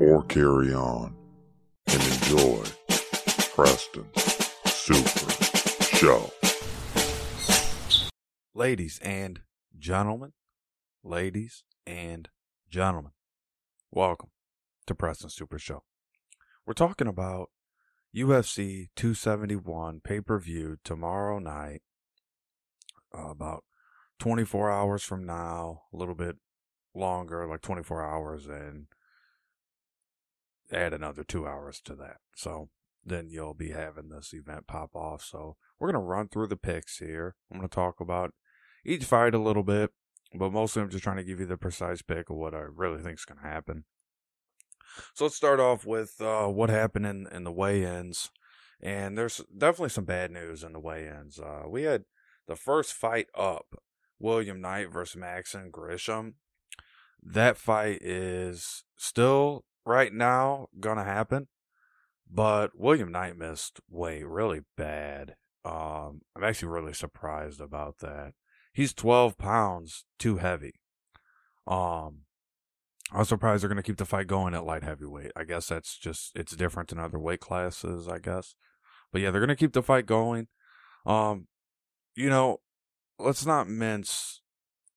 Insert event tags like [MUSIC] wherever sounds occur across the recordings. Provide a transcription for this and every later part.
or carry on and enjoy Preston's Super Show. Ladies and gentlemen, ladies and gentlemen, welcome to Preston Super Show. We're talking about UFC 271 pay per view tomorrow night, uh, about 24 hours from now, a little bit longer, like 24 hours, and add another two hours to that. So then you'll be having this event pop off. So we're going to run through the picks here. I'm going to talk about each fight a little bit, but mostly I'm just trying to give you the precise pick of what I really think is going to happen. So let's start off with uh, what happened in, in the weigh-ins. And there's definitely some bad news in the weigh-ins. Uh, we had the first fight up, William Knight versus Maxim Grishin. That fight is still right now gonna happen, but William Knight missed weight really bad. Um, I'm actually really surprised about that. He's 12 pounds too heavy. Um, I was surprised they're gonna keep the fight going at light heavyweight. I guess that's just it's different in other weight classes, I guess. But yeah, they're gonna keep the fight going. Um, you know, let's not mince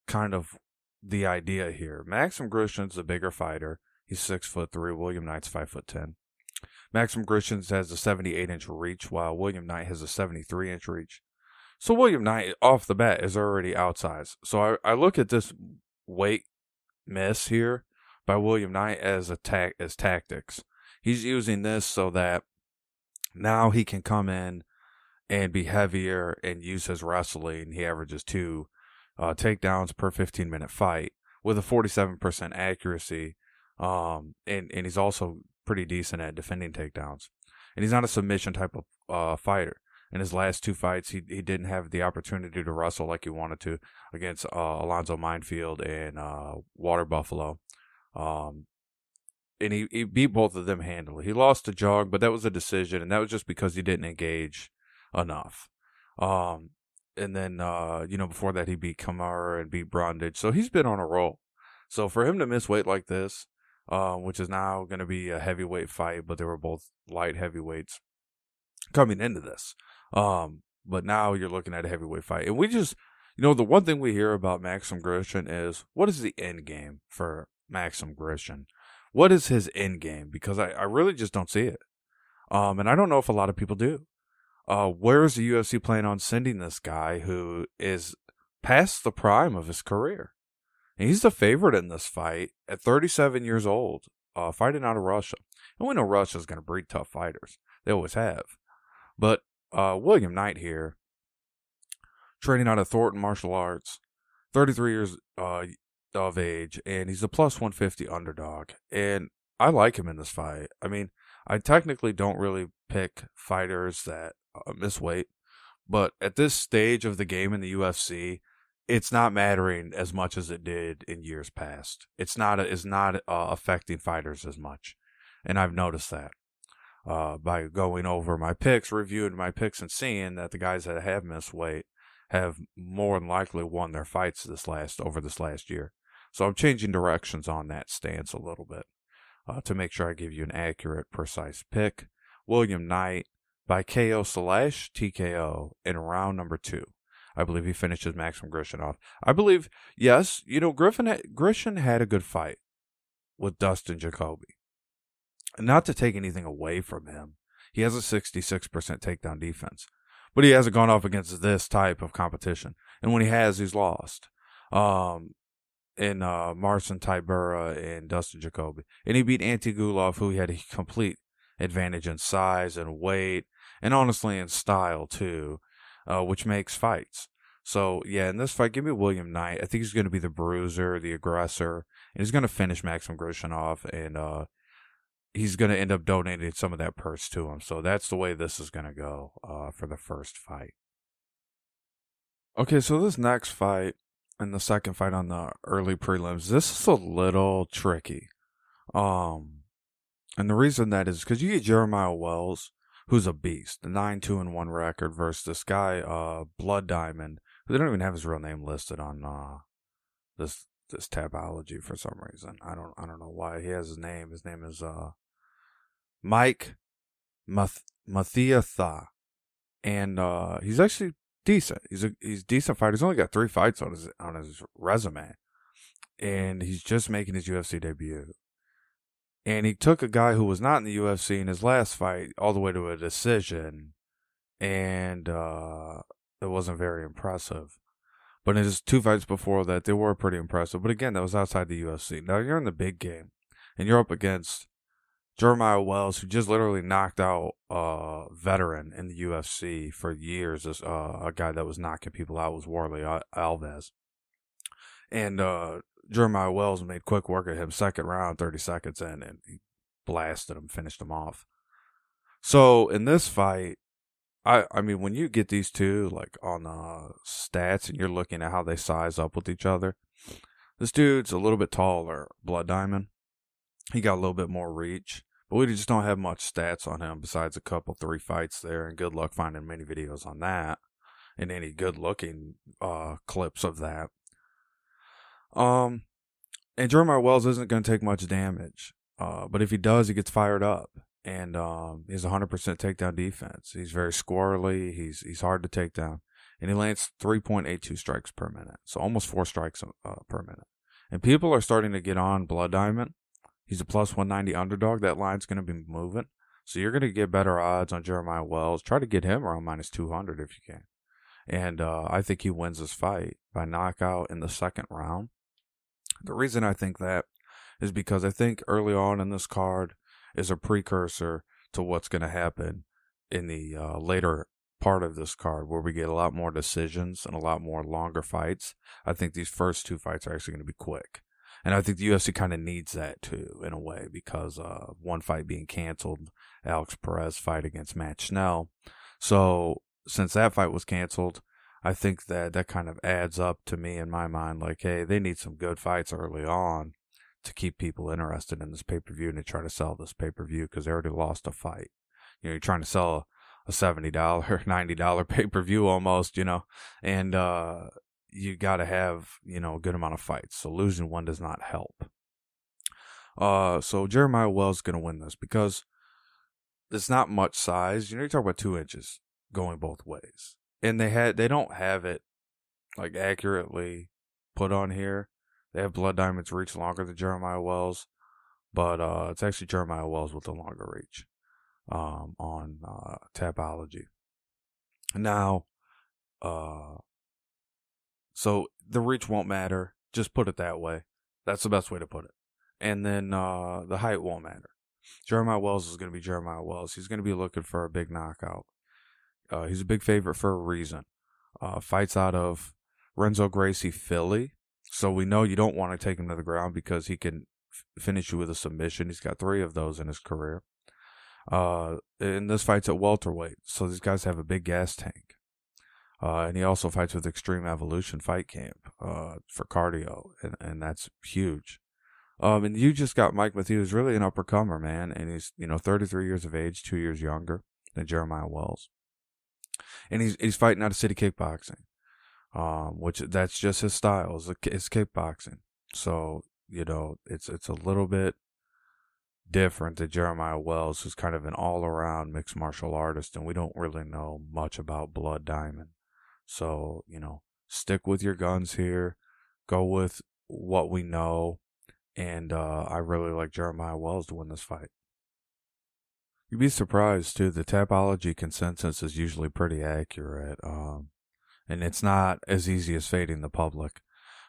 kind of the idea here. Maxim Grishin's a bigger fighter. He's six foot three. William Knight's five foot ten. Maxim Grishin has a 78 inch reach, while William Knight has a 73 inch reach. So William Knight, off the bat, is already outsized. So I, I look at this weight miss here by William Knight as a ta- as tactics. He's using this so that now he can come in and be heavier and use his wrestling. He averages two uh, takedowns per 15 minute fight with a 47% accuracy um, and, and he's also pretty decent at defending takedowns. And he's not a submission type of uh, fighter. In his last two fights, he he didn't have the opportunity to wrestle like he wanted to against uh, Alonzo Menifield and uh, Water Buffalo. Um, and he, he beat both of them handily. He lost to Jog, but that was a decision, and that was just because he didn't engage enough. Um, and then uh, you know before that he beat Kamara and beat Brundage, so he's been on a roll. So for him to miss weight like this, uh, which is now going to be a heavyweight fight, but they were both light heavyweights coming into this. Um, but now you're looking at a heavyweight fight. And we just, you know, the one thing we hear about Maxim Grishin is what is the end game for Maxim Grishin? What is his end game? Because I, I really just don't see it. Um, and I don't know if a lot of people do. Uh, where is the UFC planning on sending this guy who is past the prime of his career? And he's the favorite in this fight at 37 years old, uh, fighting out of Russia. And we know Russia's going to breed tough fighters. They always have. But uh, William Knight here, training out of Thornton Martial Arts, 33 years uh, of age, and he's a plus 150 underdog. And I like him in this fight. I mean, I technically don't really pick fighters that uh, miss weight, but at this stage of the game in the UFC, it's not mattering as much as it did in years past. It's not it's not uh, affecting fighters as much, and I've noticed that uh, by going over my picks, reviewing my picks, and seeing that the guys that have missed weight have more than likely won their fights this last over this last year. So I'm changing directions on that stance a little bit uh, to make sure I give you an accurate, precise pick. William Knight by KO slash TKO in round number two. I believe he finishes Maxim Grishin off. I believe, yes, you know, Griffin Grishin had a good fight with Dustin Jacoby. Not to take anything away from him, he has a 66% takedown defense, but he hasn't gone off against this type of competition. And when he has, he's lost. Um, in uh, Marcin Tybura and Dustin Jacoby. And he beat Antigulov, who he had a complete advantage in size and weight, and honestly in style too uh, which makes fights. So yeah, in this fight, give me William Knight. I think he's going to be the bruiser, the aggressor, and he's going to finish Maxim Grishin off and uh, he's going to end up donating some of that purse to him. So that's the way this is going to go uh, for the first fight. Okay, so this next fight and the second fight on the early prelims, this is a little tricky. Um, and the reason that is because you get Jeremiah Wells, who's a beast, the nine two and one record, versus this guy, uh, Blood Diamond, they don't even have his real name listed on uh this this Tapology for some reason. I don't I don't know why he has his name. His name is uh Mike Math- Mathetha, and uh, he's actually decent. He's a he's a decent fighter. He's only got three fights on his on his resume, and he's just making his UFC debut. And he took a guy who was not in the UFC in his last fight all the way to a decision, and uh, it wasn't very impressive. But in his two fights before that, they were pretty impressive. But again, that was outside the UFC. Now you're in the big game, and you're up against Jeremiah Wells, who just literally knocked out a veteran in the UFC for years, this, uh, a guy that was knocking people out was Warley Alves. And uh, Jeremiah Wells made quick work of him, second round, 30 seconds in, and he blasted him, finished him off. So in this fight, I I mean, when you get these two like on uh, stats and you're looking at how they size up with each other, this dude's a little bit taller, Blood Diamond. He got a little bit more reach. But we just don't have much stats on him besides a couple, three fights there, and good luck finding many videos on that and any good looking uh, clips of that. Um, and Jeremiah Wells isn't going to take much damage, uh, but if he does, he gets fired up, and um, he has 100% takedown defense. He's very squirrely. He's he's hard to take down, and he lands 3.82 strikes per minute, so almost four strikes uh, per minute. And people are starting to get on Blood Diamond He's a plus 190 underdog. That line's going to be moving. So you're going to get better odds on Jeremiah Wells. Try to get him around minus 200 if you can. And uh, I think he wins this fight by knockout in the second round. The reason I think that is because I think early on in this card is a precursor to what's going to happen in the uh, later part of this card where we get a lot more decisions and a lot more longer fights. I think these first two fights are actually going to be quick. And I think the UFC kind of needs that too, in a way, because uh, one fight being canceled, Alex Perez fight against Matt Schnell. So since that fight was canceled, I think that that kind of adds up to me in my mind. Like, hey, they need some good fights early on to keep people interested in this pay per view and to try to sell this pay per view because they already lost a fight. You know, you're trying to sell a seventy dollar, [LAUGHS] ninety dollar pay per view almost, you know, and uh, you got to have you know a good amount of fights. So losing one does not help. Uh, so Jeremiah Wells to win this because it's not much size. You know, you talk about two inches going both ways, and they had they don't have it like accurately put on here. They have Blood Diamonds reach longer than Jeremiah Wells, but uh, it's actually Jeremiah Wells with the longer reach um, on uh, Tapology. Now, uh, so the reach won't matter. Just put it that way. That's the best way to put it. And then uh, the height won't matter. Jeremiah Wells is going to be Jeremiah Wells. He's going to be looking for a big knockout. Uh, he's a big favorite for a reason. Uh, fights out of Renzo Gracie Philly. So we know you don't want to take him to the ground because he can f- finish you with a submission. He's got three of those in his career. Uh, and this fight's at welterweight. So these guys have a big gas tank. Uh, and he also fights with Extreme Evolution Fight Camp uh, for cardio, and, and that's huge. Um, and you just got Mike Matthews, really an upper comer, man, and he's you know 33 years of age, two years younger than Jeremiah Wells, and he's he's fighting out of City Kickboxing, um, which that's just his style, is it's kickboxing. So you know it's it's a little bit different than Jeremiah Wells, who's kind of an all around mixed martial artist, and we don't really know much about Blood Diamond. So, you know, stick with your guns here. Go with what we know. And uh, I really like Jeremiah Wells to win this fight. You'd be surprised too. The Tapology consensus is usually pretty accurate, um, and it's not as easy as fading the public.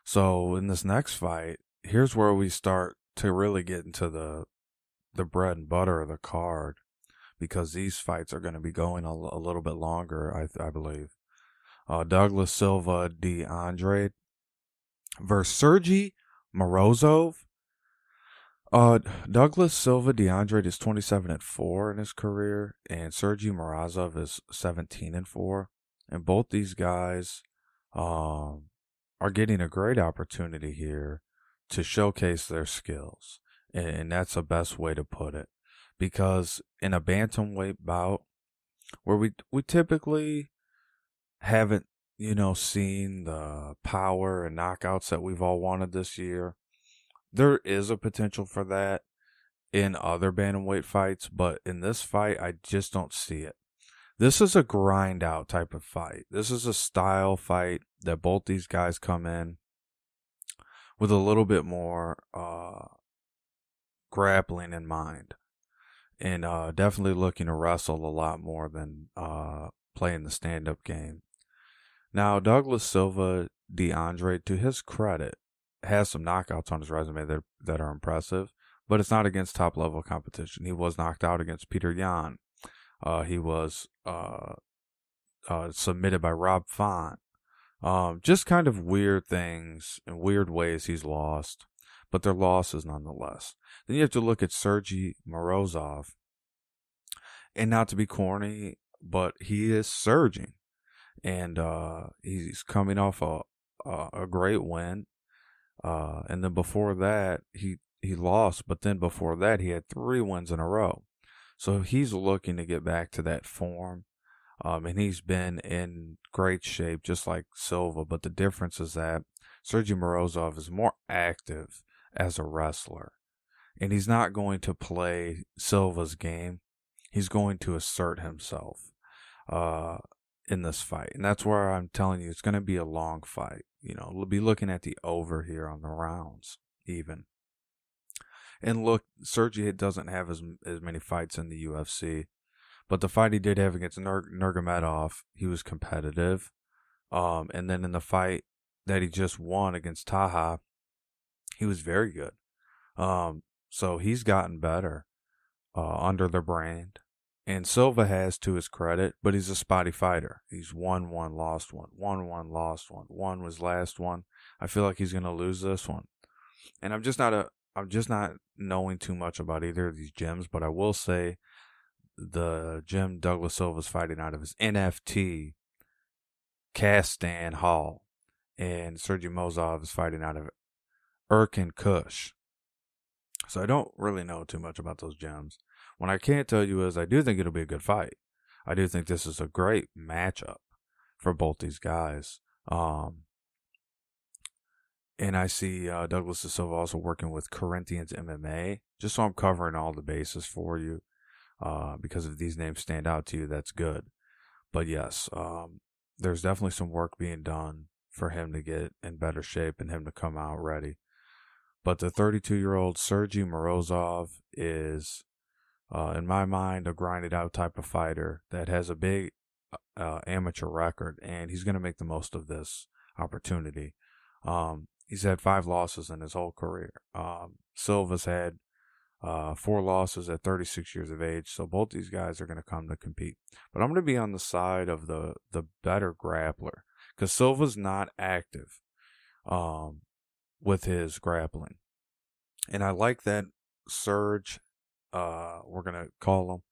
So in this next fight, here's where we start to really get into the the bread and butter of the card, because these fights are going to be going a, a little bit longer, I, I believe uh, Douglas Silva de Andrade versus Sergey Morozov. Uh, Douglas Silva DeAndre is 27 and 4 in his career, and Sergey Morozov is 17 and 4. And both these guys um, are getting a great opportunity here to showcase their skills. And that's the best way to put it. Because in a bantamweight bout, where we we typically haven't, you know, seen the power and knockouts that we've all wanted this year, there is a potential for that in other bantamweight fights, but in this fight, I just don't see it. This is a grind out type of fight. This is a style fight that both these guys come in with a little bit more uh, grappling in mind, and uh, definitely looking to wrestle a lot more than uh, playing the stand up game. Now, Douglas Silva, DeAndre, to his credit, has some knockouts on his resume that that are impressive, but it's not against top level competition. He was knocked out against Petr Yan. Uh, he was uh, uh, submitted by Rob Font. Um, just kind of weird things and weird ways he's lost, but they're losses nonetheless. Then you have to look at Sergey Morozov, and not to be corny, but he is surging, and uh, he's coming off a a, a great win uh, and then before that, he he lost, but then before that, he had three wins in a row. So he's looking to get back to that form. Um, and he's been in great shape, just like Silva. But the difference is that Sergey Morozov is more active as a wrestler. And he's not going to play Silva's game. He's going to assert himself uh, in this fight. And that's where I'm telling you, it's going to be a long fight. You know, we'll be looking at the over here on the rounds, even. And look, Sergey doesn't have as as many fights in the UFC, but the fight he did have against Nur- Nurmagomedov, he was competitive. Um, and then in the fight that he just won against Taha, he was very good. Um, so he's gotten better uh, under the brand. And Silva has to his credit, but he's a spotty fighter. He's won one, lost one, won one, lost one. One was last one. I feel like he's gonna lose this one. And I'm just not a I'm just not knowing too much about either of these gyms, but I will say the gym Douglas Silva's fighting out of is NFT Castan Hall. And Sergey Mozov is fighting out of Erkin Kush. So I don't really know too much about those gyms. What I can't tell you is I do think it'll be a good fight. I do think this is a great matchup for both these guys. Um, and I see uh, Douglas De Silva also working with Corinthians MMA, just so I'm covering all the bases for you. Uh, because if these names stand out to you, that's good. But yes, um, there's definitely some work being done for him to get in better shape and him to come out ready. But the 32 year old Sergey Morozov is uh, in my mind, a grinded out type of fighter that has a big uh, amateur record, and he's going to make the most of this opportunity. Um, he's had five losses in his whole career. Um, Silva's had uh, four losses at 36 years of age, so both these guys are going to come to compete. But I'm going to be on the side of the the better grappler because Silva's not active um, with his grappling, and I like that Serge uh, we're gonna call him.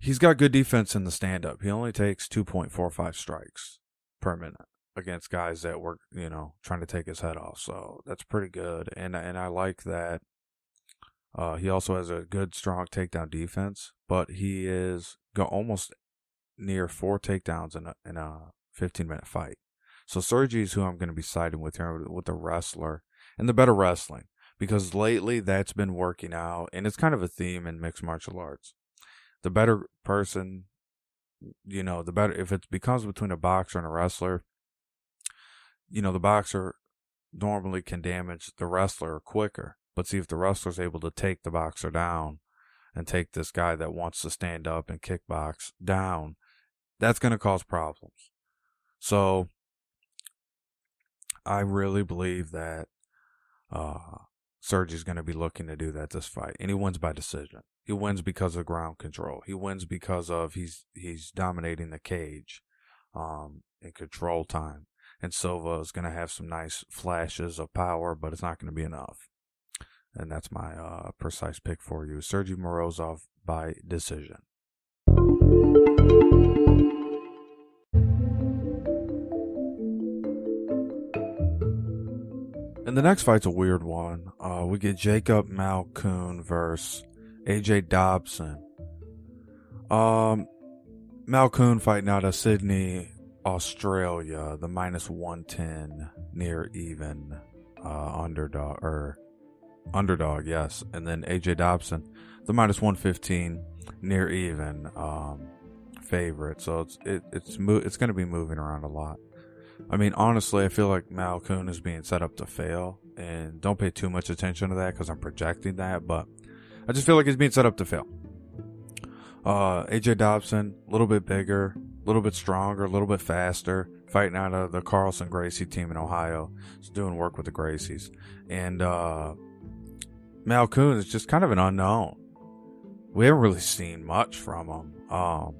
He's got good defense in the stand up. He only takes 2.45 strikes per minute against guys that were, you know, trying to take his head off. So that's pretty good. And and I like that. Uh, he also has a good, strong takedown defense, but he is almost near four takedowns in a in a 15 minute fight. So Sergey is who I'm going to be siding with here with the wrestler and the better wrestling because lately that's been working out and it's kind of a theme in mixed martial arts. The better person, you know, the better if it becomes between a boxer and a wrestler, you know, the boxer normally can damage the wrestler quicker. But see if the wrestler's able to take the boxer down and take this guy that wants to stand up and kickbox down, that's going to cause problems. So I really believe that uh, Serge is going to be looking to do that this fight, and he wins by decision. He wins because of ground control. He wins because of he's he's dominating the cage, um, in control time. And Silva is going to have some nice flashes of power, but it's not going to be enough. And that's my uh, precise pick for you. Sergey Morozov by decision. And the next fight's a weird one. Uh, we get Jacob Malkoun versus AJ Dobson. Um, Malkoun fighting out of Sydney, Australia, the minus 110 near even uh, underdog or underdog, yes. And then AJ Dobson, the minus 115 near even um, favorite. So it's it, it's mo- it's going to be moving around a lot. I mean, honestly, I feel like Malkoun is being set up to fail, and don't pay too much attention to that because I'm projecting that. But I just feel like he's being set up to fail. Uh, AJ Dobson, a little bit bigger, a little bit stronger, a little bit faster, fighting out of the Carlson Gracie team in Ohio. He's doing work with the Gracies. And uh, Malkoun is just kind of an unknown. We haven't really seen much from him. Um,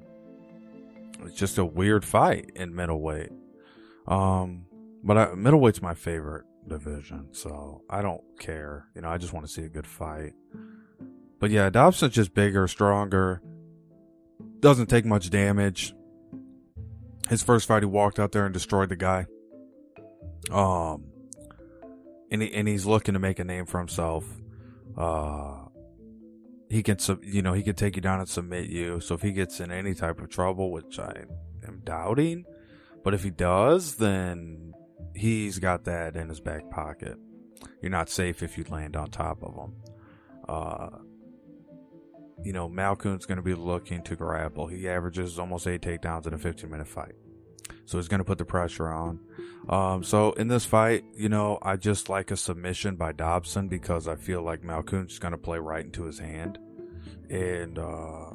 it's just a weird fight in middleweight. Um, but I, middleweight's my favorite division, so I don't care. You know, I just want to see a good fight. But yeah, Dobson's just bigger, stronger, doesn't take much damage. His first fight, he walked out there and destroyed the guy. Um, and he, and he's looking to make a name for himself. Uh, he can, you know, he can take you down and submit you. So if he gets in any type of trouble, which I am doubting, but if he does, then he's got that in his back pocket. You're not safe if you land on top of him. Uh, you know, Malkoun's going to be looking to grapple. He averages almost eight takedowns in a 15 minute fight. So he's going to put the pressure on. Um, so in this fight, you know, I just like a submission by Dobson because I feel like Malkoun's going to play right into his hand. And, uh,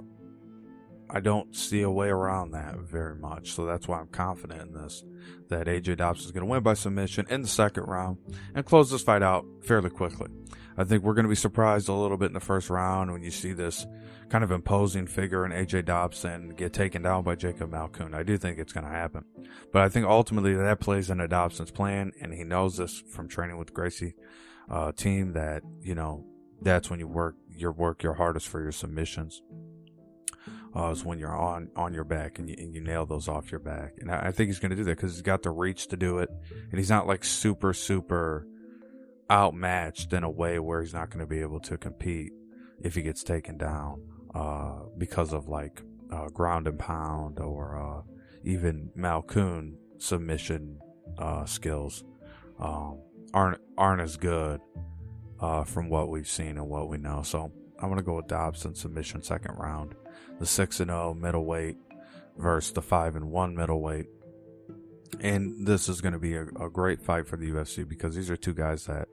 I don't see a way around that very much. So that's why I'm confident in this that AJ Dobson is going to win by submission in the second round and close this fight out fairly quickly. I think we're going to be surprised a little bit in the first round when you see this kind of imposing figure in AJ Dobson get taken down by Jacob Malkoun. I do think it's going to happen. But I think ultimately that plays into Dobson's plan, and he knows this from training with Gracie uh, team that, you know, that's when you work your work your hardest for your submissions uh, is when you're on on your back and you, and you nail those off your back. And I, I think he's going to do that because he's got the reach to do it, and he's not like super super outmatched in a way where he's not going to be able to compete if he gets taken down uh, because of like uh, ground and pound or uh, even Malkoun submission uh, skills um, aren't aren't as good uh, from what we've seen and what we know. So I'm gonna go with Dobson submission second round the 6 and 0 middleweight versus the 5 and 1 middleweight. And this is going to be a, a, great fight for the UFC because these are two guys that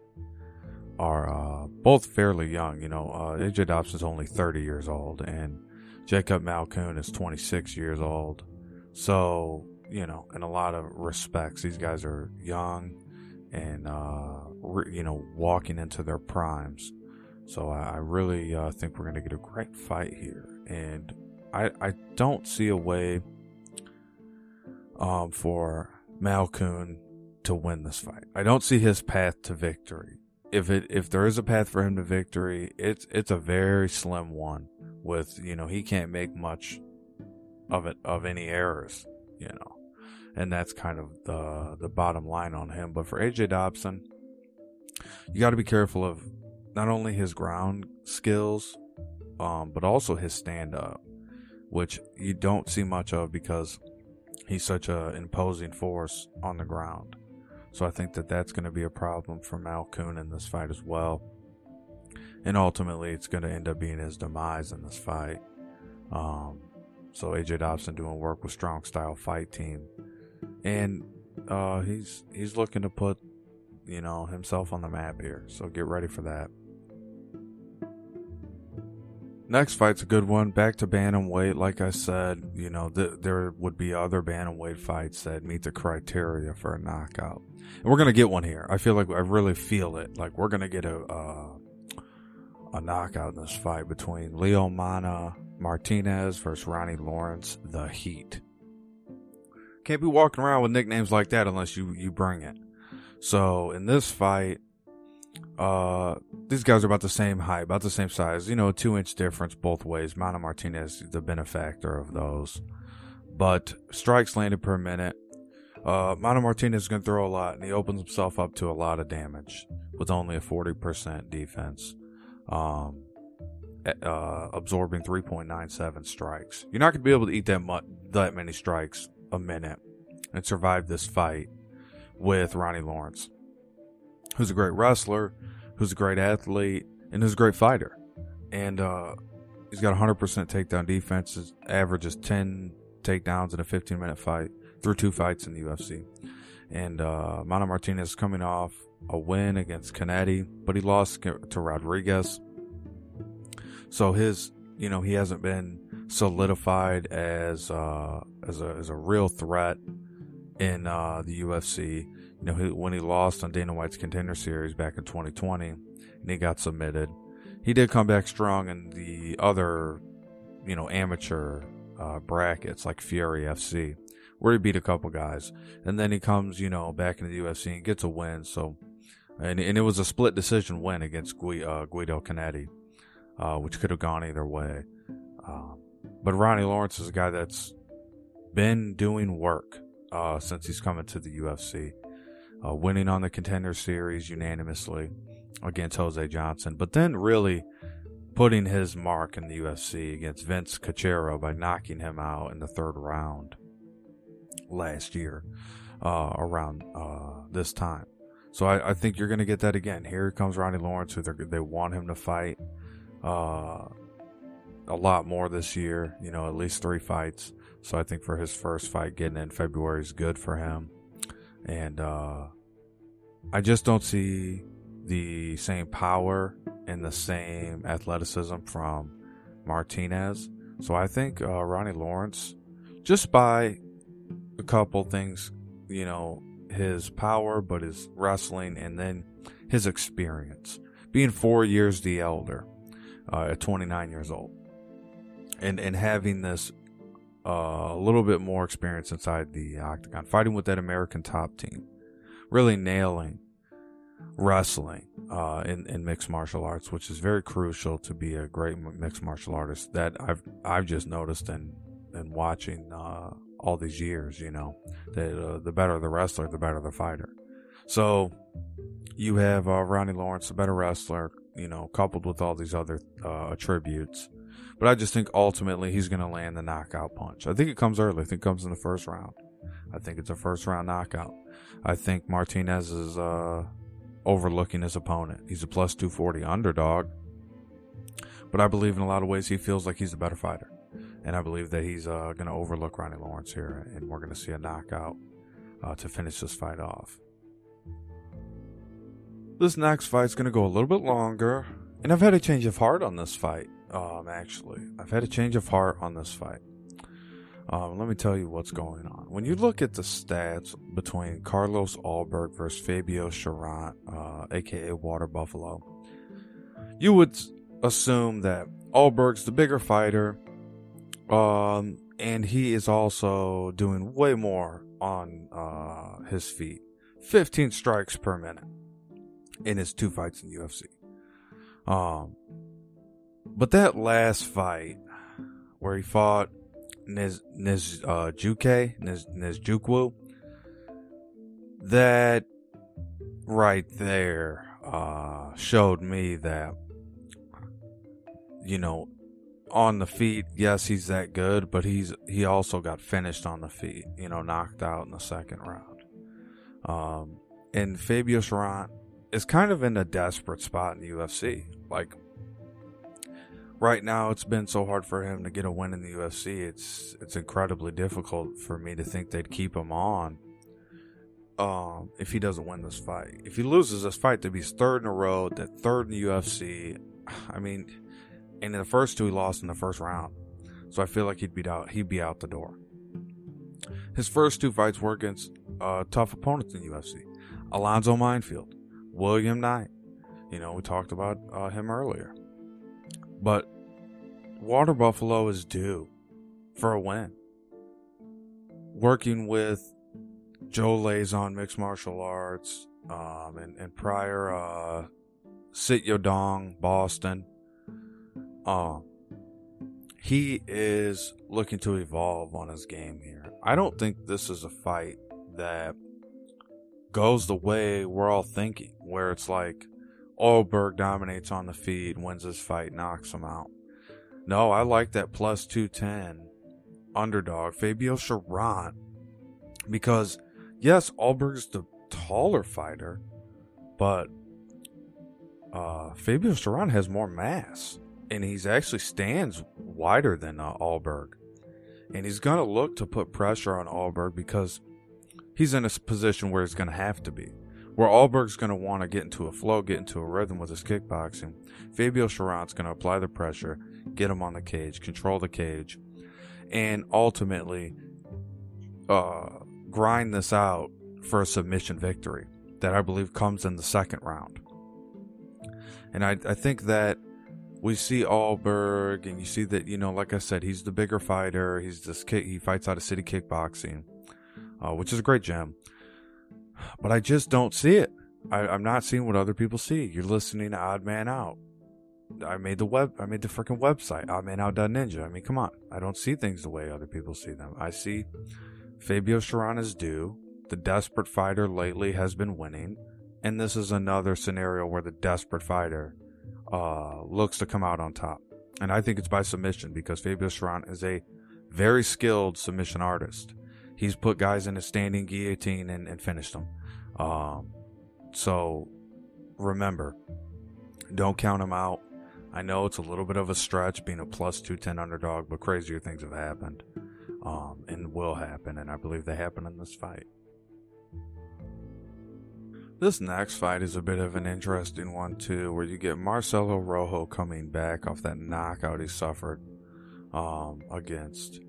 are uh, both fairly young. You know, uh, AJ Dobson is only 30 years old, and Jacob Malkoun is 26 years old. So, you know, in a lot of respects, these guys are young and, uh, re- you know, walking into their primes. So I, I really uh, think we're going to get a great fight here and I I don't see a way um, for Malkoun to win this fight. I don't see his path to victory. If it if there is a path for him to victory, it's it's a very slim one. With you know he can't make much of it of any errors, you know, and that's kind of the the bottom line on him. But for AJ Dobson, you got to be careful of not only his ground skills um, but also his stand up, which you don't see much of because he's such an imposing force on the ground. So I think that that's going to be a problem for Malkoun in this fight as well. And ultimately, it's going to end up being his demise in this fight. Um, so AJ Dobson doing work with Strong Style Fight Team, and uh, he's he's looking to put you know himself on the map here. So get ready for that. Next fight's a good one. Back to bantamweight. Like I said, you know, th- there would be other bantamweight fights that meet the criteria for a knockout, and we're gonna get one here. I feel like I really feel it. Like we're gonna get a uh, a knockout in this fight between Leomana Martinez versus Ronnie Lawrence, the Heat. Can't be walking around with nicknames like that unless you you bring it. So in this fight, Uh, these guys are about the same height, about the same size. You know, two inch difference both ways. Mana Martinez, the benefactor of those. But strikes landed per minute. Uh, Mana Martinez is going to throw a lot, and he opens himself up to a lot of damage with only a 40% defense. Um, uh, absorbing 3.97 strikes. You're not going to be able to eat that much, that many strikes a minute and survive this fight with Ronnie Lawrence, who's a great wrestler, who's a great athlete, and who's a great fighter. And uh, he's got 100% takedown defense. His average is 10 takedowns in a 15 minute fight through two fights in the UFC. And uh, Mana Martinez coming off a win against Cannetti, but he lost to Rodriguez. So his, you know, he hasn't been solidified as uh, as a as a real threat in uh, the UFC. You know, he, when he lost on Dana White's Contender Series back in 2020, and he got submitted, he did come back strong in the other, you know, amateur uh, brackets like Fury FC, where he beat a couple guys, and then he comes, you know, back into the UFC and gets a win. So, and and it was a split decision win against Guido, uh, Guido Cannetti, uh, which could have gone either way. Um, but Ronnie Lawrence is a guy that's been doing work uh, since he's coming to the UFC, uh, winning on the Contender Series unanimously against Jose Johnson, but then really putting his mark in the UFC against Vince Cachero by knocking him out in the third round last year uh, around uh, this time. So I, I think you're going to get that again. Here comes Ronnie Lawrence, who they want him to fight uh, a lot more this year. You know, at least three fights. So I think for his first fight, getting in February is good for him. And uh, I just don't see the same power and the same athleticism from Martinez. So I think uh, Ronnie Lawrence, just by a couple things, you know, his power, but his wrestling, and then his experience, being four years the elder uh, at 29 years old, and and having this a little bit more experience inside the octagon, fighting with that American top team, really nailing wrestling uh, in in mixed martial arts, which is very crucial to be a great mixed martial artist. That I've I've just noticed and and watching uh, all these years, you know, that uh, the better the wrestler, the better the fighter. So you have uh, Ronnie Lawrence, a better wrestler, you know, coupled with all these other uh, attributes but I just think ultimately he's going to land the knockout punch. I think it comes early. I think it comes in the first round. I think it's a first round knockout. I think Martinez is uh, overlooking his opponent. He's a plus 240 underdog. But I believe in a lot of ways he feels like he's a better fighter. And I believe that he's uh, going to overlook Ronnie Lawrence here. And we're going to see a knockout uh, to finish this fight off. This next fight's going to go a little bit longer. And I've had a change of heart on this fight. Um, actually, I've had a change of heart on this fight. Um, let me tell you what's going on. When you look at the stats between Carlos Ulberg versus Fabio Cherant, uh, aka Water Buffalo, you would assume that Ulberg's the bigger fighter, um, and he is also doing way more on uh, his feet. 15 strikes per minute in his two fights in UFC. Um, but that last fight where he fought Niz Niz uh, Juke Niz Nzechukwu, that right there uh, showed me that you know on the feet, yes, he's that good, but he's he also got finished on the feet, you know, knocked out in the second round. Um, and Fabio Cherant is kind of in a desperate spot in the UFC. Like right now it's been so hard for him to get a win in the UFC. It's it's incredibly difficult for me to think they'd keep him on. Um, if he doesn't win this fight, if he loses this fight, to be third in a row, that third in the UFC. I mean, and in the first two he lost in the first round, so I feel like he'd be out. He'd be out the door. His first two fights were against uh, tough opponents in the UFC: Alonzo Menifield, William Knight. You know, we talked about uh, him earlier. But Water Buffalo is due for a win. Working with Joe Lauzon Mixed Martial Arts um, and, and prior uh, Sityodtong, Boston. Uh, he is looking to evolve on his game here. I don't think this is a fight that goes the way we're all thinking, where it's like Alberg dominates on the feed, wins this fight, knocks him out. No, I like that plus 210 underdog, Fabio Cherant, because yes, Alberg's the taller fighter, but uh, Fabio Cherant has more mass, and he's actually stands wider than uh, Alberg, and he's gonna look to put pressure on Alberg because he's in a position where he's gonna have to be. Where Alberg's gonna want to get into a flow, get into a rhythm with his kickboxing. Fabio Cherant's gonna apply the pressure, get him on the cage, control the cage, and ultimately uh, grind this out for a submission victory that I believe comes in the second round. And I, I think that we see Alberg, and you see that you know, like I said, he's the bigger fighter. He's this kick. He fights out of City Kickboxing, uh, which is a great gym. But I just don't see it. I, I'm not seeing what other people see. You're listening to Odd Man Out. I made the web. I made the freaking website. Oddmanout.ninja. I mean, come on. I don't see things the way other people see them. I see Fabio is due. The desperate fighter lately has been winning, and this is another scenario where the desperate fighter uh, looks to come out on top. And I think it's by submission because Fabio Cherant is a very skilled submission artist. He's put guys in a standing guillotine and, and finished them. Um, so remember, don't count him out. I know it's a little bit of a stretch being a plus 210 underdog, but crazier things have happened um, and will happen, and I believe they happen in this fight. This next fight is a bit of an interesting one too, where you get Marcelo Rojo coming back off that knockout he suffered um, against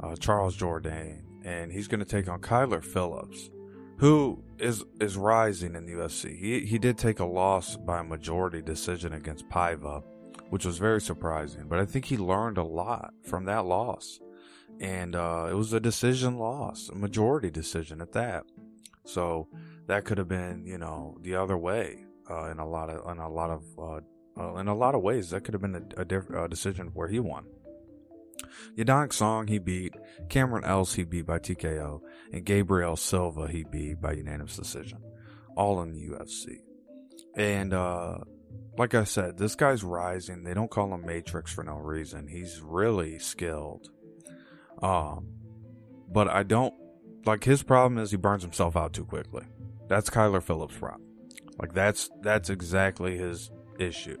uh, Charles Jourdain, and he's going to take on Kyler Phillips, who is is rising in the UFC. He he did take a loss by a majority decision against Paiva, which was very surprising, but I think he learned a lot from that loss, and uh, it was a decision loss, a majority decision at that. So that could have been, you know, the other way uh, in a lot of in a lot of uh, uh, in a lot of ways. That could have been a, a, diff- a decision where he won. Yadong Song he beat, Cameron Else he beat by TKO, and Gabriel Silva he beat by unanimous decision, all in the UFC. And uh, like I said, this guy's rising. They don't call him Matrix for no reason. He's really skilled. Um, but I don't like his problem is he burns himself out too quickly. That's Kyler Phillips' problem. Like that's that's exactly his issue.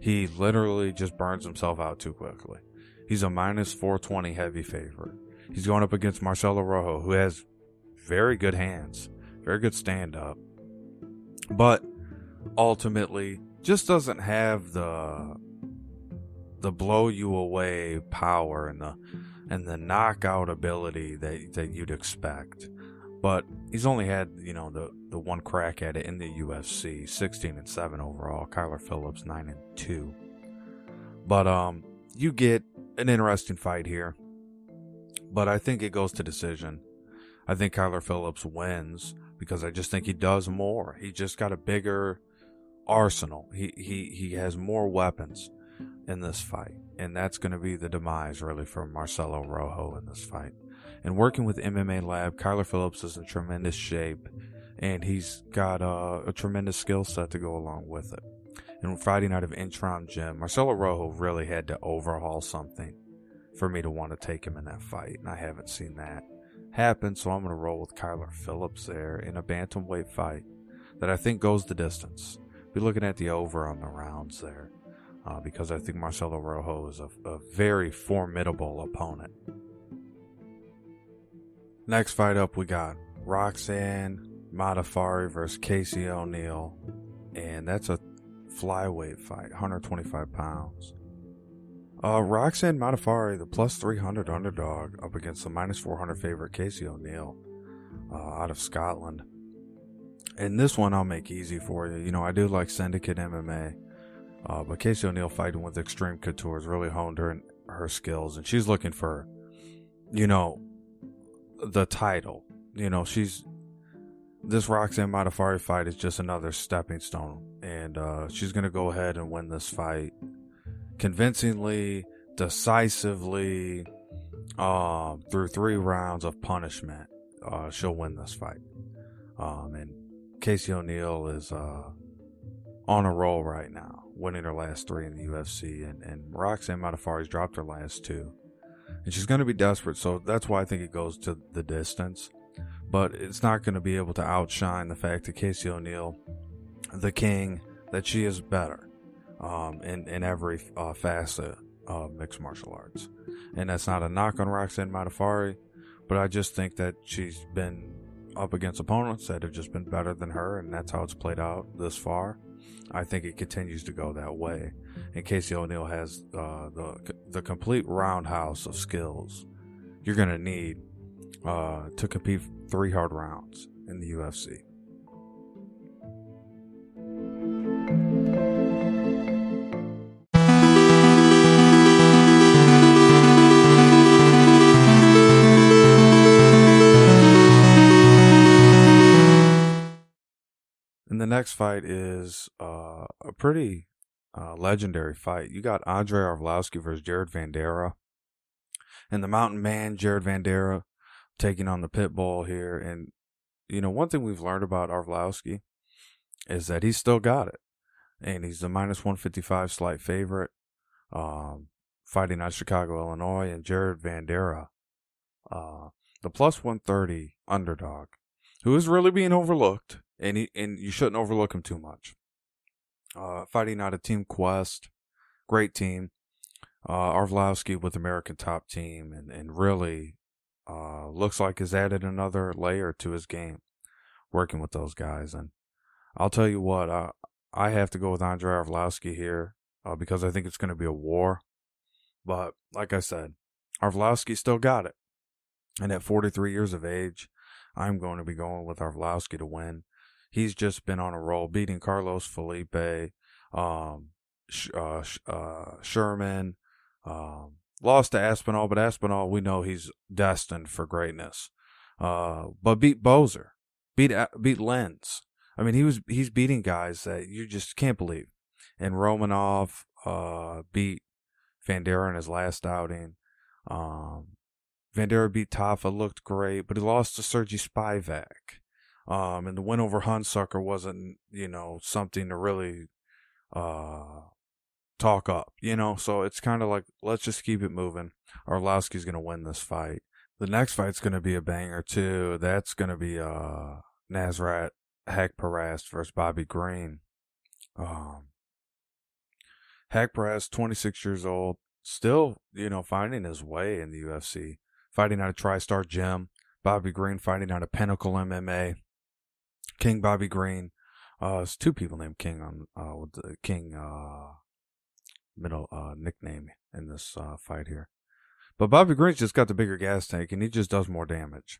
He literally just burns himself out too quickly. He's a minus 420 heavy favorite. He's going up against Marcelo Rojo, who has very good hands, very good stand up, but ultimately just doesn't have the the blow you away power and the and the knockout ability that that you'd expect. But he's only had, you know, the, the one crack at it in the UFC, 16 and 7 overall. Kyler Phillips 9 and 2. But um you get an interesting fight here. But I think it goes to decision. I think Kyler Phillips wins because I just think he does more. He just got a bigger arsenal. He he he has more weapons in this fight, and that's going to be the demise really for Marcelo Rojo in this fight. And working with MMA Lab, Kyler Phillips is in tremendous shape, and he's got a tremendous skill set to go along with it. And Friday night of Entram Gym, Marcelo Rojo really had to overhaul something for me to want to take him in that fight, and I haven't seen that happen. So I'm going to roll with Kyler Phillips there in a bantamweight fight that I think goes the distance. Be looking at the over on the rounds there, uh, because I think Marcelo Rojo is a, a very formidable opponent. Next fight up, we got Roxanne Modafferi versus Casey O'Neill, and that's a flyweight fight, 125 pounds. Uh, Roxanne Modafferi, the plus 300 underdog, up against the minus 400 favorite Casey O'Neill uh, out of Scotland. And this one I'll make easy for you. You know, I do like Syndicate MMA, uh, but Casey O'Neill fighting with Extreme Couture has really honed her her skills, and she's looking for, you know, the title. You know, she's this Roxanne Modafferi fight is just another stepping stone and uh, she's going to go ahead and win this fight convincingly, decisively, um, through three rounds of punishment. Uh, she'll win this fight. Um, and Casey O'Neill is uh, on a roll right now, winning her last three in the UFC, and, and Roxanne Modafferi's dropped her last two. And she's going to be desperate, so that's why I think it goes to the distance. But it's not going to be able to outshine the fact that Casey O'Neill, the king, that she is better um, in, in every uh, facet of mixed martial arts. And that's not a knock on Roxanne Modafferi, but I just think that she's been up against opponents that have just been better than her, and that's how it's played out this far. I think it continues to go that way. And Casey O'Neill has uh, the the complete roundhouse of skills you're going to need uh, to compete three hard rounds in the UFC. Next fight is uh, a pretty uh, legendary fight. You got Andrei Arlovski versus Jared Vanderaa. And the mountain man, Jared Vanderaa, taking on the pit bull here. And, you know, one thing we've learned about Arlovski is that he's still got it. And he's the minus 155 slight favorite, um, fighting out Chicago, Illinois. And Jared Vanderaa, uh, the plus 130 underdog, who is really being overlooked and he, and you shouldn't overlook him too much. Uh, fighting out of Team Quest, great team. Uh, Arlovski with American Top Team, and and really uh, looks like has added another layer to his game, working with those guys. And I'll tell you what, I I have to go with Andrei Arlovski here uh, because I think it's going to be a war. But like I said, Arlovski still got it, and at 43 years of age, I'm going to be going with Arlovski to win he's just been on a roll, beating Carlos Felipe, um, uh, uh, Sherman, um, lost to Aspinall, but Aspinall, we know he's destined for greatness. Uh, but beat Boser, beat beat Lins. I mean, he was he's beating guys that you just can't believe. And Romanov uh, beat Vanderaa in his last outing. Um, Vanderaa beat Tafa, looked great, but he lost to Sergey Spivak. Um, and the win over Hunsucker wasn't, you know, something to really uh, talk up, you know. So it's kind of like let's just keep it moving. Arlovski's gonna win this fight. The next fight's gonna be a banger too. That's gonna be uh Nasrat Haqparast versus Bobby Green. Um, Haqparast, 26 years old, still, you know, finding his way in the UFC, fighting out of TriStar Gym. Bobby Green fighting out of Pinnacle MMA. King Bobby Green. Uh, there's two people named King on uh, with the King uh, middle uh, nickname in this uh, fight here. But Bobby Green's just got the bigger gas tank, and he just does more damage.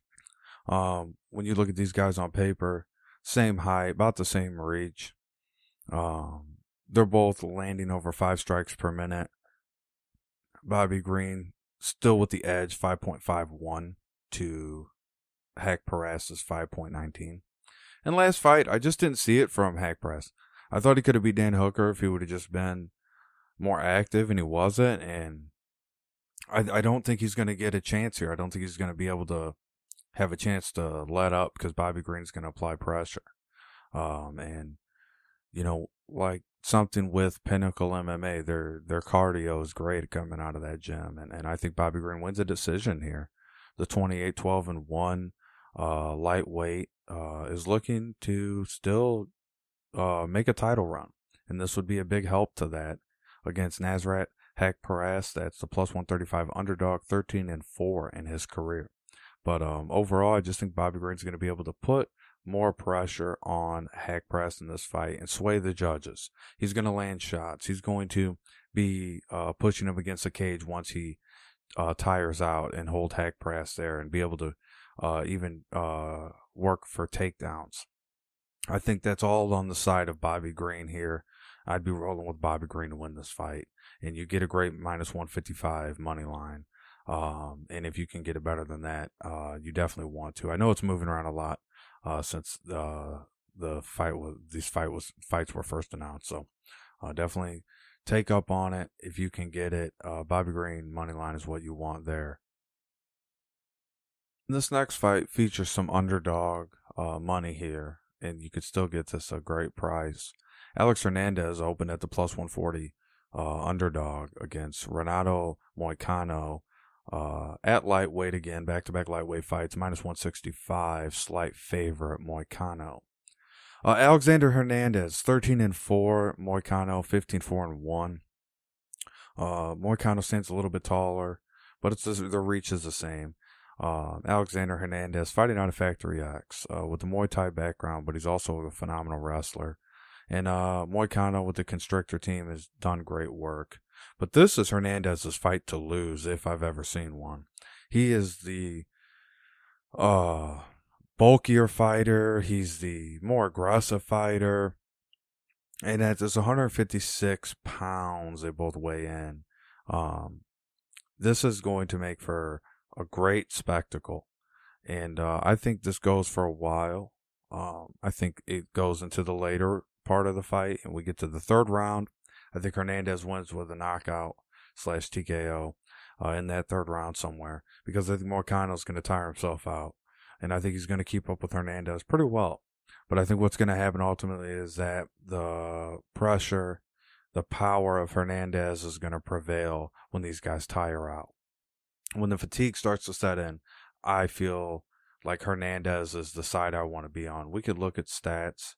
Um, when you look at these guys on paper, same height, about the same reach. Um, they're both landing over five strikes per minute. Bobby Green still with the edge, 5.51 to Haqparast's 5.19. And last fight, I just didn't see it from Haqparast. I thought he could have beat Dan Hooker if he would have just been more active, and he wasn't. And I, I don't think he's going to get a chance here. I don't think he's going to be able to have a chance to let up because Bobby Green's going to apply pressure. Um, and you know, like something with Pinnacle MMA, their their cardio is great coming out of that gym, and and I think Bobby Green wins a decision here. The 28, 12, and one uh, lightweight uh, is looking to still uh, make a title run. And this would be a big help to that against Nasrat Haqparast. That's the plus 135 underdog, 13 and 4 in his career. But um, overall, I just think Bobby Green's going to be able to put more pressure on Haqparast in this fight and sway the judges. He's going to land shots. He's going to be uh, pushing him against the cage once he uh, tires out and hold Haqparast there and be able to uh, even uh, work for takedowns. I think that's all on the side of Bobby Green here. I'd be rolling with Bobby Green to win this fight, and you get a great minus 155 money line. Um, and if you can get it better than that, uh, you definitely want to. I know it's moving around a lot uh, since uh, the fight was these fight was fights were first announced. So uh, definitely take up on it if you can get it. Uh, Bobby Green money line is what you want there. This next fight features some underdog uh, money here, and you could still get this a great price. Alex Hernandez opened at the plus 140 uh, underdog against Renato Moicano uh, at lightweight again, back to back lightweight fights, minus 165, slight favorite Moicano. Uh, Alexander Hernandez, 13 and 4, Moicano, 15 4 and 1. Uh, Moicano stands a little bit taller, but it's the reach is the same. Uh, Alexander Hernandez fighting out of Factory X uh, with the Muay Thai background, but he's also a phenomenal wrestler. And uh, Moicano with the Constrictor team has done great work. But this is Hernandez's fight to lose, if I've ever seen one. He is the uh, bulkier fighter. He's the more aggressive fighter. And it's 156 pounds they both weigh in. Um, this is going to make for a great spectacle. And uh, I think this goes for a while. Um, I think it goes into the later part of the fight, and we get to the third round. I think Hernandez wins with a knockout slash TKO uh, in that third round somewhere because I think Moicano's going to tire himself out, and I think he's going to keep up with Hernandez pretty well. But I think what's going to happen ultimately is that the pressure, the power of Hernandez is going to prevail when these guys tire out. When the fatigue starts to set in, I feel like Hernandez is the side I want to be on. We could look at stats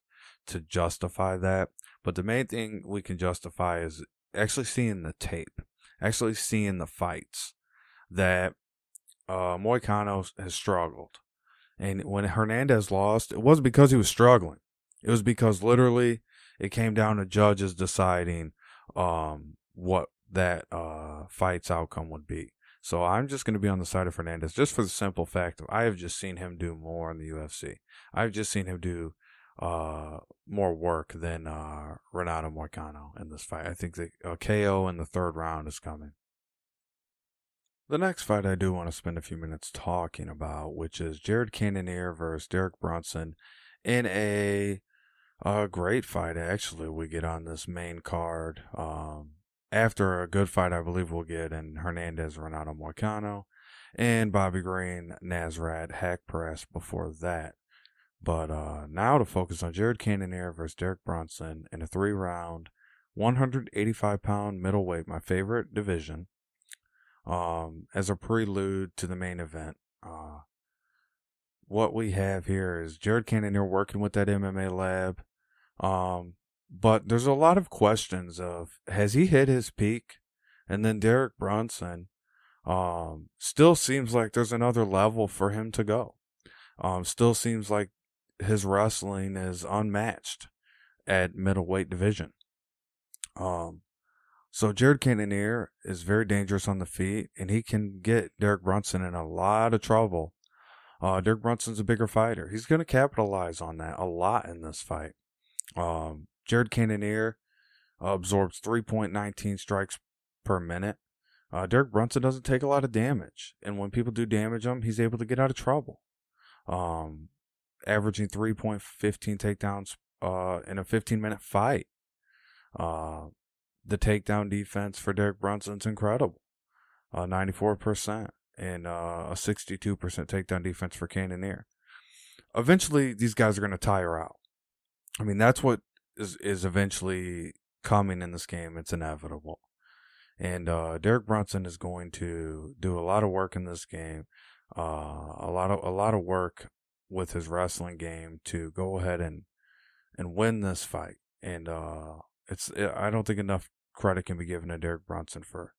to justify that. But the main thing we can justify is actually seeing the tape, actually seeing the fights that uh, Moicano has struggled. And when Hernandez lost, it wasn't because he was struggling. It was because literally it came down to judges deciding um, what that uh, fight's outcome would be. So I'm just going to be on the side of Fernandez just for the simple fact of I have just seen him do more in the UFC. I've just seen him do uh, more work than uh, Renato Moicano in this fight. I think the uh, KO in the third round is coming. The next fight I do want to spend a few minutes talking about, which is Jared Cannonier versus Derek Brunson in a, a great fight. Actually, we get on this main card. Um, after a good fight, I believe we'll get in Hernandez Renato Moicano and Bobby Green Nasrat Press. before that. But uh, now to focus on Jared Cannonier versus Derek Brunson in a three round, 185 pound middleweight, my favorite division, um, as a prelude to the main event. Uh, what we have here is Jared Cannonier working with that MMA lab. Um, but there's a lot of questions of has he hit his peak? And then Derek Brunson um, still seems like there's another level for him to go. Um, still seems like his wrestling is unmatched at middleweight division. Um, so Jared Cannonier is very dangerous on the feet, and he can get Derek Brunson in a lot of trouble. Uh, Derek Brunson's a bigger fighter. He's going to capitalize on that a lot in this fight. Um, Jared Cannonier absorbs 3.19 strikes per minute. Uh, Derek Brunson doesn't take a lot of damage, and when people do damage him, he's able to get out of trouble. Um, averaging 3.15 takedowns uh, in a 15 minute fight. Uh, the takedown defense for Derek Brunson's incredible. Uh, 94% and uh, a 62% takedown defense for Cannonier. Eventually, these guys are going to tire out. I mean, that's what is, is eventually coming in this game. It's inevitable. And uh, Derek Brunson is going to do a lot of work in this game. Uh, a lot of a lot of work with his wrestling game to go ahead and and win this fight. And uh, it's I don't think enough credit can be given to Derek Brunson for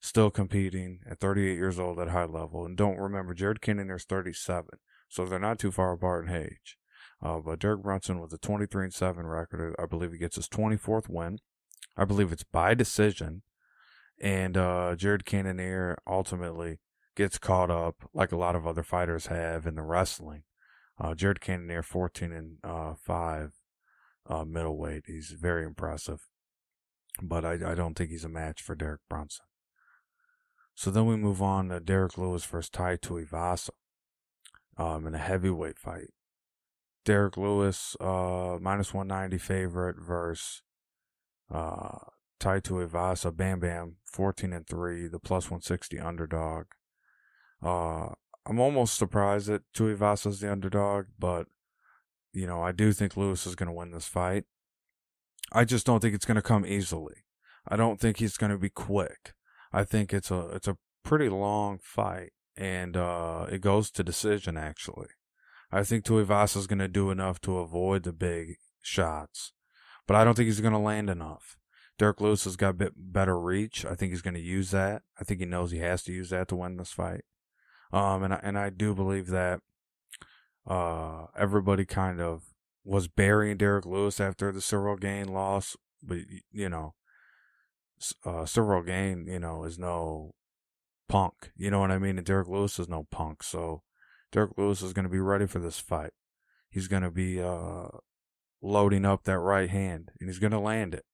still competing at 38 years old at high level. And don't remember, Jared is 37, so they're not too far apart in age. Uh, but Derek Brunson with a 23 and 7 record, I believe he gets his 24th win. I believe it's by decision. And uh, Jared Cannonier ultimately gets caught up, like a lot of other fighters have, in the wrestling. Uh, Jared Cannonier, 14 and uh, 5 uh, middleweight. He's very impressive. But I, I don't think he's a match for Derek Brunson. So then we move on to Derrick Lewis versus Tai Tuivasa um, in a heavyweight fight. Derrick Lewis, uh, minus 190 favorite versus uh, Tai Tuivasa, Bam Bam, 14 and 3, the plus 160 underdog. Uh, I'm almost surprised that Tuivasa's the underdog, but, you know, I do think Lewis is going to win this fight. I just don't think it's going to come easily. I don't think he's going to be quick. I think it's a it's a pretty long fight, and uh, it goes to decision actually. I think Tuivasa is going to do enough to avoid the big shots, but I don't think he's going to land enough. Derrick Lewis has got a bit better reach. I think he's going to use that. I think he knows he has to use that to win this fight. Um, and I, and I do believe that uh, everybody kind of was burying Derrick Lewis after the Ciryl Gane loss, but you know, uh, Ciryl Gane, you know, is no punk. You know what I mean? And Derrick Lewis is no punk. So Derrick Lewis is going to be ready for this fight. He's going to be uh, loading up that right hand, and he's going to land it.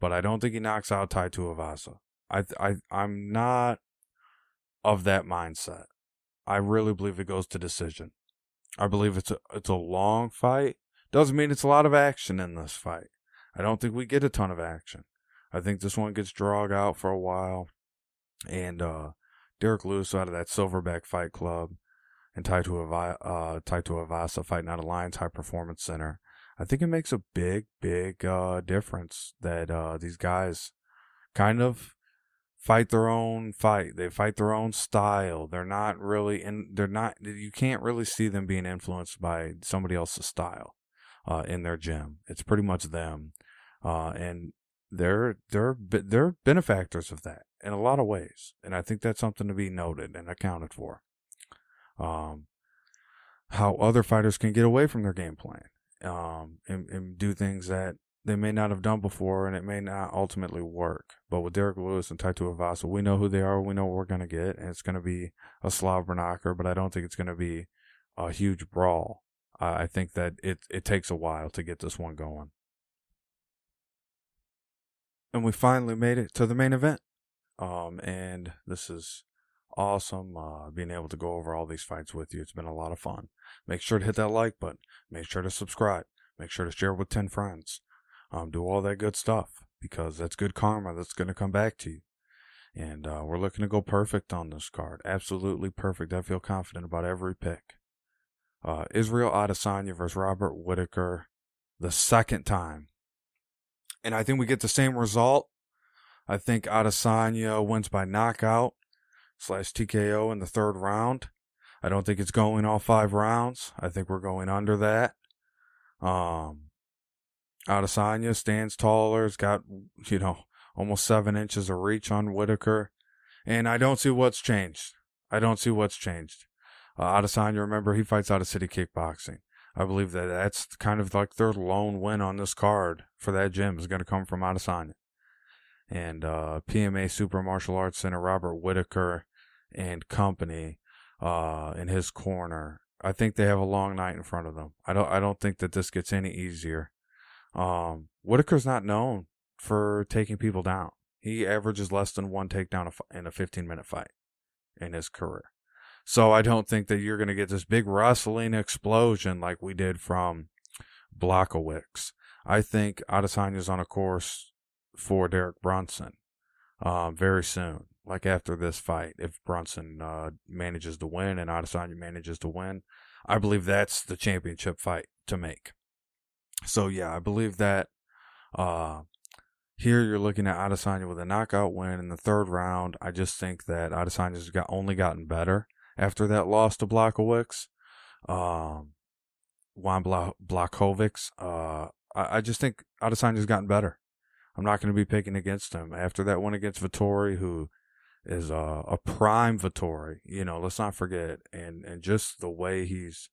But I don't think he knocks out Tai Tuivasa. I I I'm not of that mindset. I really believe it goes to decision. I believe it's a it's a long fight. Doesn't mean it's a lot of action in this fight. I don't think we get a ton of action. I think this one gets dragged out for a while. And uh, Derrick Lewis out of that Silverback Fight Club and Tai uh, Avasa fighting out of Lions High Performance Center. I think it makes a big, big uh, difference that uh, these guys kind of fight their own fight. They fight their own style. They're not really in. They're not. You can't really see them being influenced by somebody else's style uh, in their gym. It's pretty much them, uh, and they're they're they're benefactors of that in a lot of ways, and I think that's something to be noted and accounted for. Um, how other fighters can get away from their game plan, um, and, and do things that they may not have done before, and it may not ultimately work. But with Derrick Lewis and Tai Tuivasa, we know who they are. We know what we're gonna get, and it's gonna be a slobber knocker. But I don't think it's gonna be a huge brawl. I think that it it takes a while to get this one going and we finally made it to the main event. Um, and this is awesome. Uh, being able to go over all these fights with you. It's been a lot of fun. Make sure to hit that like button. Make sure to subscribe. Make sure to share with 10 friends. Um, do all that good stuff because that's good karma that's going to come back to you. And, uh, we're looking to go perfect on this card. Absolutely perfect. I feel confident about every pick. Uh, Israel Adesanya versus Robert Whitaker the second time and I think we get the same result. I think Adesanya wins by knockout slash TKO in the third round. I don't think it's going all five rounds. I think we're going under that. Um, Adesanya stands taller. Has got you know almost seven inches of reach on Whitaker, and I don't see what's changed. I don't see what's changed. Uh, Adesanya, remember, he fights out of City Kickboxing. I believe that that's kind of like their lone win on this card for that gym is going to come from Adesanya. And uh, PMA Super Martial Arts Center, Robert Whitaker and company uh, in his corner. I think they have a long night in front of them. I don't. I don't think that this gets any easier. Um, Whitaker's not known for taking people down. He averages less than one takedown in a 15 minute fight in his career. So I don't think that you're going to get this big wrestling explosion like we did from Blachowicz. I think Adesanya's on a course for Derek Brunson um, very soon. Like after this fight, if Brunson uh, manages to win and Adesanya manages to win, I believe that's the championship fight to make. So yeah, I believe that. Uh, here you're looking at Adesanya with a knockout win in the third round. I just think that Adesanya's got only gotten better after that loss to Blachowicz. Um, Juan Bla-. Uh, I, I just think Adesanya's gotten better. I'm not going to be picking against him after that one against Vettori, who is uh, a prime Vettori. You know, let's not forget, and and just the way he's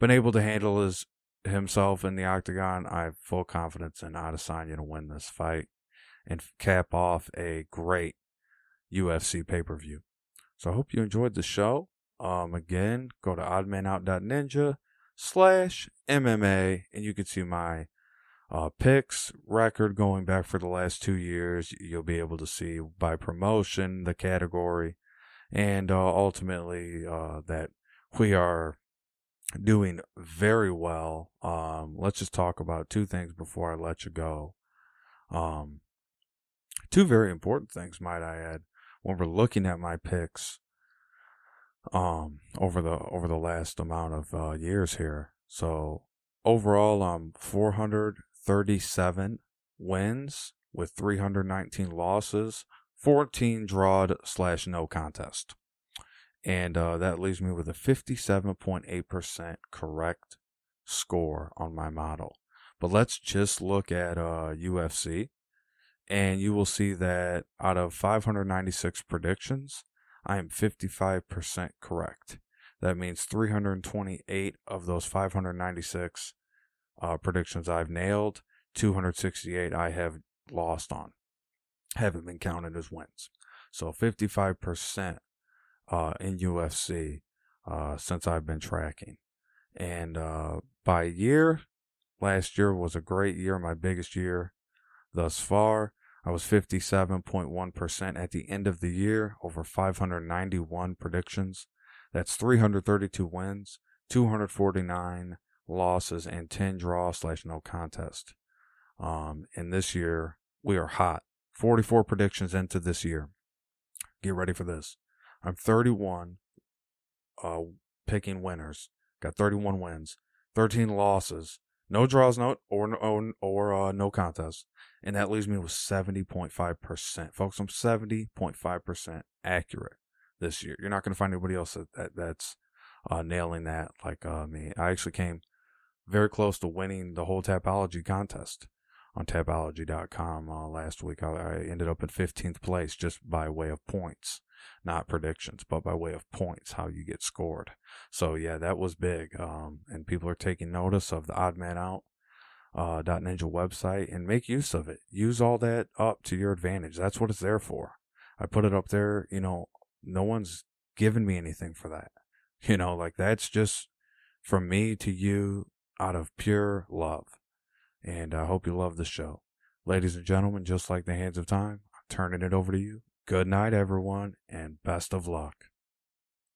been able to handle his himself in the octagon, I have full confidence in Adesanya to win this fight and cap off a great UFC pay per view. So I hope you enjoyed the show. Um, again, go to oddmanout.ninja slash MMA and you can see my uh, picks record going back for the last two years. You'll be able to see by promotion, the category, and uh, ultimately uh, that we are doing very well. Um, let's just talk about two things before I let you go. Um, two very important things, might I add, when we're looking at my picks um, over the over the last amount of uh, years here. So overall, I'm 400 37 wins with 319 losses, 14 drawed slash no contest. And uh, that leaves me with a 57.8% correct score on my model. But let's just look at uh, UFC, and you will see that out of 596 predictions, I am 55% correct. That means 328 of those 596 uh, predictions I've nailed, 268 I have lost on, haven't been counted as wins. So 55% uh, in UFC uh, since I've been tracking. And uh, by year, last year was a great year, my biggest year thus far. I was 57.1% at the end of the year, over 591 predictions. That's 332 wins, 249 losses, and 10 draws slash no contest. Um, and this year, we are hot. 44 predictions into this year. Get ready for this. I'm 31 uh, picking winners. Got 31 wins, 13 losses, no draws, no or or, or uh, no contests, and that leaves me with 70.5%. Folks, I'm 70.5% accurate this year. You're not going to find anybody else that, that that's uh, nailing that like uh, me. I actually came very close to winning the whole Tapology contest on Tapology.com uh, last week. I, I ended up in 15th place just by way of points not predictions, but by way of points, how you get scored. So yeah, that was big. Um, and people are taking notice of the odd man out. Uh, .ninja website and make use of it. Use all that up to your advantage. That's what it's there for. I put it up there. You know, no one's given me anything for that. You know, like that's just from me to you out of pure love. And I hope you love the show. Ladies and gentlemen, just like the hands of time, I'm turning it over to you. Good night, everyone, and best of luck.